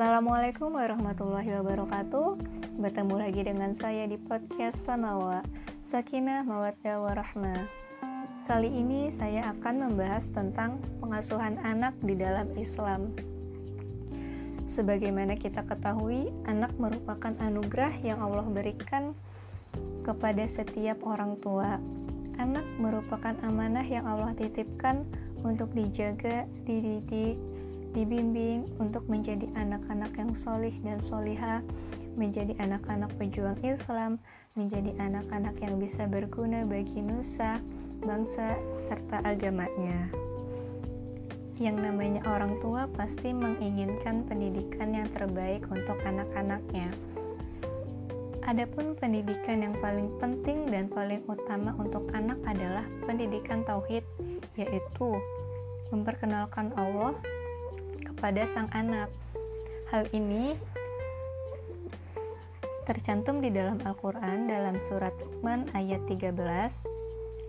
Assalamualaikum warahmatullahi wabarakatuh. Bertemu lagi dengan saya di podcast Samawa Sakinah Mawaddah Warahmah. Kali ini saya akan membahas tentang pengasuhan anak di dalam Islam. Sebagaimana kita ketahui, anak merupakan anugerah yang Allah berikan kepada setiap orang tua. Anak merupakan amanah yang Allah titipkan untuk dijaga, dididik, dibimbing untuk menjadi anak-anak yang solih dan solihah, menjadi anak-anak pejuang Islam, menjadi anak-anak yang bisa berguna bagi nusa, bangsa, serta agamanya. Yang namanya orang tua pasti menginginkan pendidikan yang terbaik untuk anak-anaknya. Adapun pendidikan yang paling penting dan paling utama untuk anak adalah pendidikan tauhid, yaitu memperkenalkan Allah kepada sang anak. Hal ini tercantum di dalam Al-Quran dalam surat Luqman ayat 13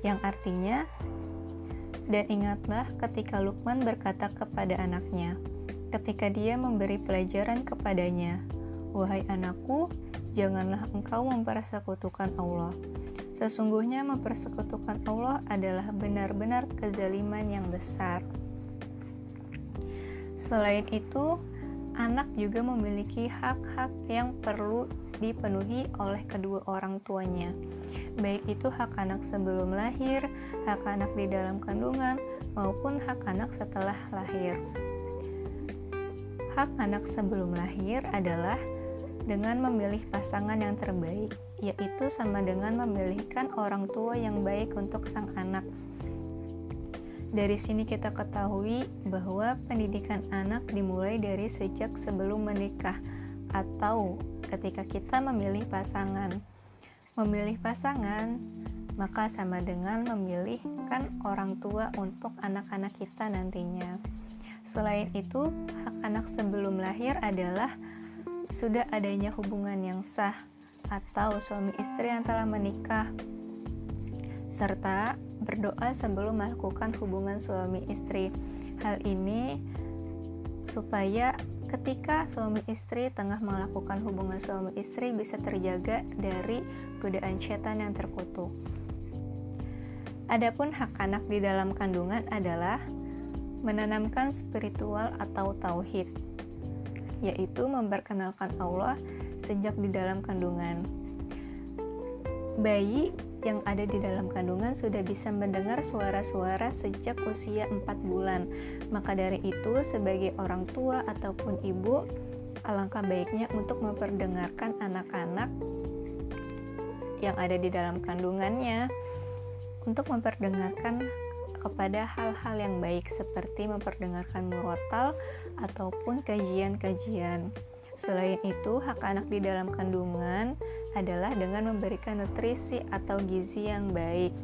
yang artinya dan ingatlah ketika Luqman berkata kepada anaknya ketika dia memberi pelajaran kepadanya wahai anakku janganlah engkau mempersekutukan Allah sesungguhnya mempersekutukan Allah adalah benar-benar kezaliman yang besar Selain itu, anak juga memiliki hak-hak yang perlu dipenuhi oleh kedua orang tuanya. Baik itu hak anak sebelum lahir, hak anak di dalam kandungan, maupun hak anak setelah lahir. Hak anak sebelum lahir adalah dengan memilih pasangan yang terbaik, yaitu sama dengan memilihkan orang tua yang baik untuk sang anak dari sini kita ketahui bahwa pendidikan anak dimulai dari sejak sebelum menikah atau ketika kita memilih pasangan. Memilih pasangan maka sama dengan memilihkan orang tua untuk anak-anak kita nantinya. Selain itu, hak anak sebelum lahir adalah sudah adanya hubungan yang sah atau suami istri yang telah menikah serta berdoa sebelum melakukan hubungan suami istri. Hal ini supaya ketika suami istri tengah melakukan hubungan suami istri bisa terjaga dari godaan setan yang terkutuk. Adapun hak anak di dalam kandungan adalah menanamkan spiritual atau tauhid, yaitu memperkenalkan Allah sejak di dalam kandungan. Bayi yang ada di dalam kandungan sudah bisa mendengar suara-suara sejak usia 4 bulan. Maka dari itu, sebagai orang tua ataupun ibu, alangkah baiknya untuk memperdengarkan anak-anak yang ada di dalam kandungannya untuk memperdengarkan kepada hal-hal yang baik seperti memperdengarkan murotal ataupun kajian-kajian. Selain itu, hak anak di dalam kandungan adalah dengan memberikan nutrisi atau gizi yang baik.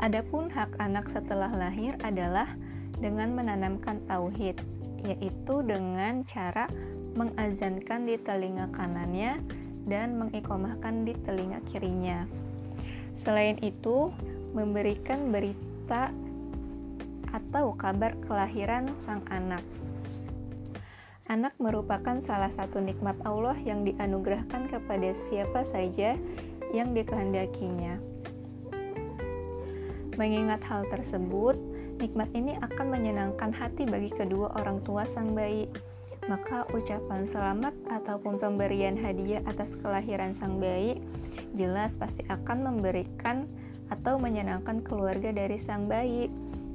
Adapun hak anak setelah lahir adalah dengan menanamkan tauhid, yaitu dengan cara mengazankan di telinga kanannya dan mengikomahkan di telinga kirinya. Selain itu, memberikan berita atau kabar kelahiran sang anak. Anak merupakan salah satu nikmat Allah yang dianugerahkan kepada siapa saja yang dikehendakinya. Mengingat hal tersebut, nikmat ini akan menyenangkan hati bagi kedua orang tua sang bayi. Maka ucapan selamat ataupun pemberian hadiah atas kelahiran sang bayi jelas pasti akan memberikan atau menyenangkan keluarga dari sang bayi.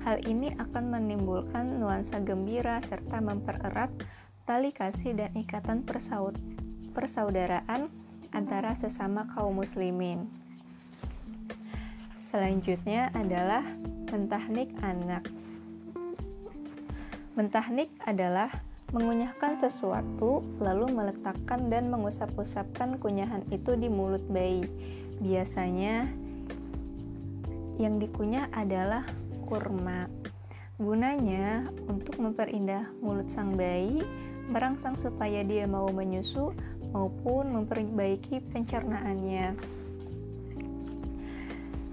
Hal ini akan menimbulkan nuansa gembira serta mempererat tali kasih dan ikatan persaud persaudaraan antara sesama kaum muslimin. Selanjutnya adalah mentahnik anak. Mentahnik adalah mengunyahkan sesuatu lalu meletakkan dan mengusap-usapkan kunyahan itu di mulut bayi. Biasanya yang dikunyah adalah kurma. Gunanya untuk memperindah mulut sang bayi merangsang supaya dia mau menyusu maupun memperbaiki pencernaannya.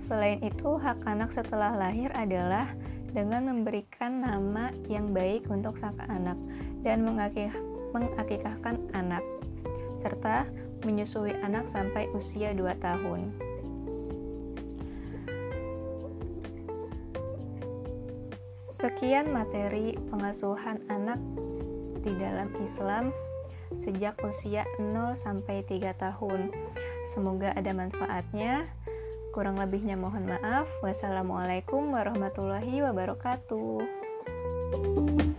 Selain itu, hak anak setelah lahir adalah dengan memberikan nama yang baik untuk sang anak. dan mengakikahkan anak, serta menyusui anak sampai usia 2 tahun. Sekian materi pengasuhan anak di dalam Islam sejak usia 0 sampai 3 tahun. Semoga ada manfaatnya. Kurang lebihnya mohon maaf. Wassalamualaikum warahmatullahi wabarakatuh.